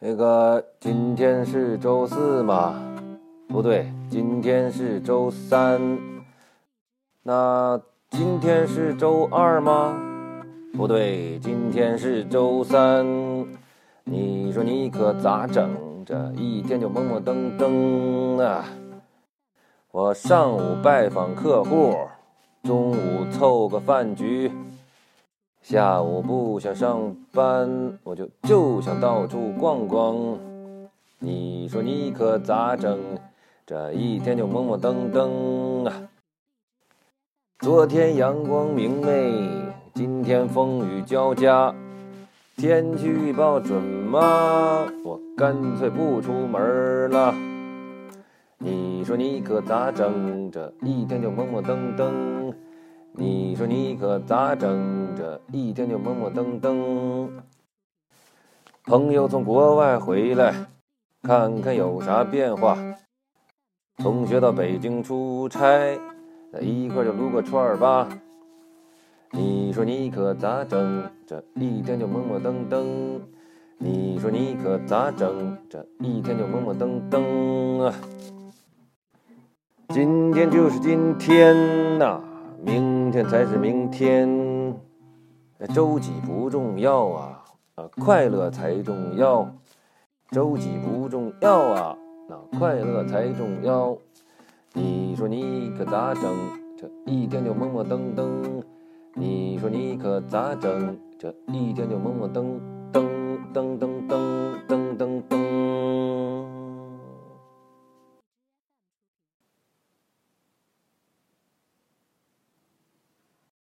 那个，今天是周四吗？不对，今天是周三。那今天是周二吗？不对，今天是周三。你说你可咋整？这一天就懵懵登登啊！我上午拜访客户，中午凑个饭局。下午不想上班，我就就想到处逛逛。你说你可咋整？这一天就懵懵登登啊！昨天阳光明媚，今天风雨交加。天气预报准吗？我干脆不出门了。你说你可咋整？这一天就懵懵登登。你说你可咋整？这一天就懵懵登登。朋友从国外回来，看看有啥变化。同学到北京出差，一块就撸个串儿吧。你说你可咋整？这一天就懵懵登登。你说你可咋整？这一天就懵懵登登啊！今天就是今天呐。明天才是明天，周几不重要啊，啊，快乐才重要。周几不重要啊，那快乐才重要。你说你可咋整？这一天就懵懵登登。你说你可咋整？这一天就懵懵登登登登登登登登。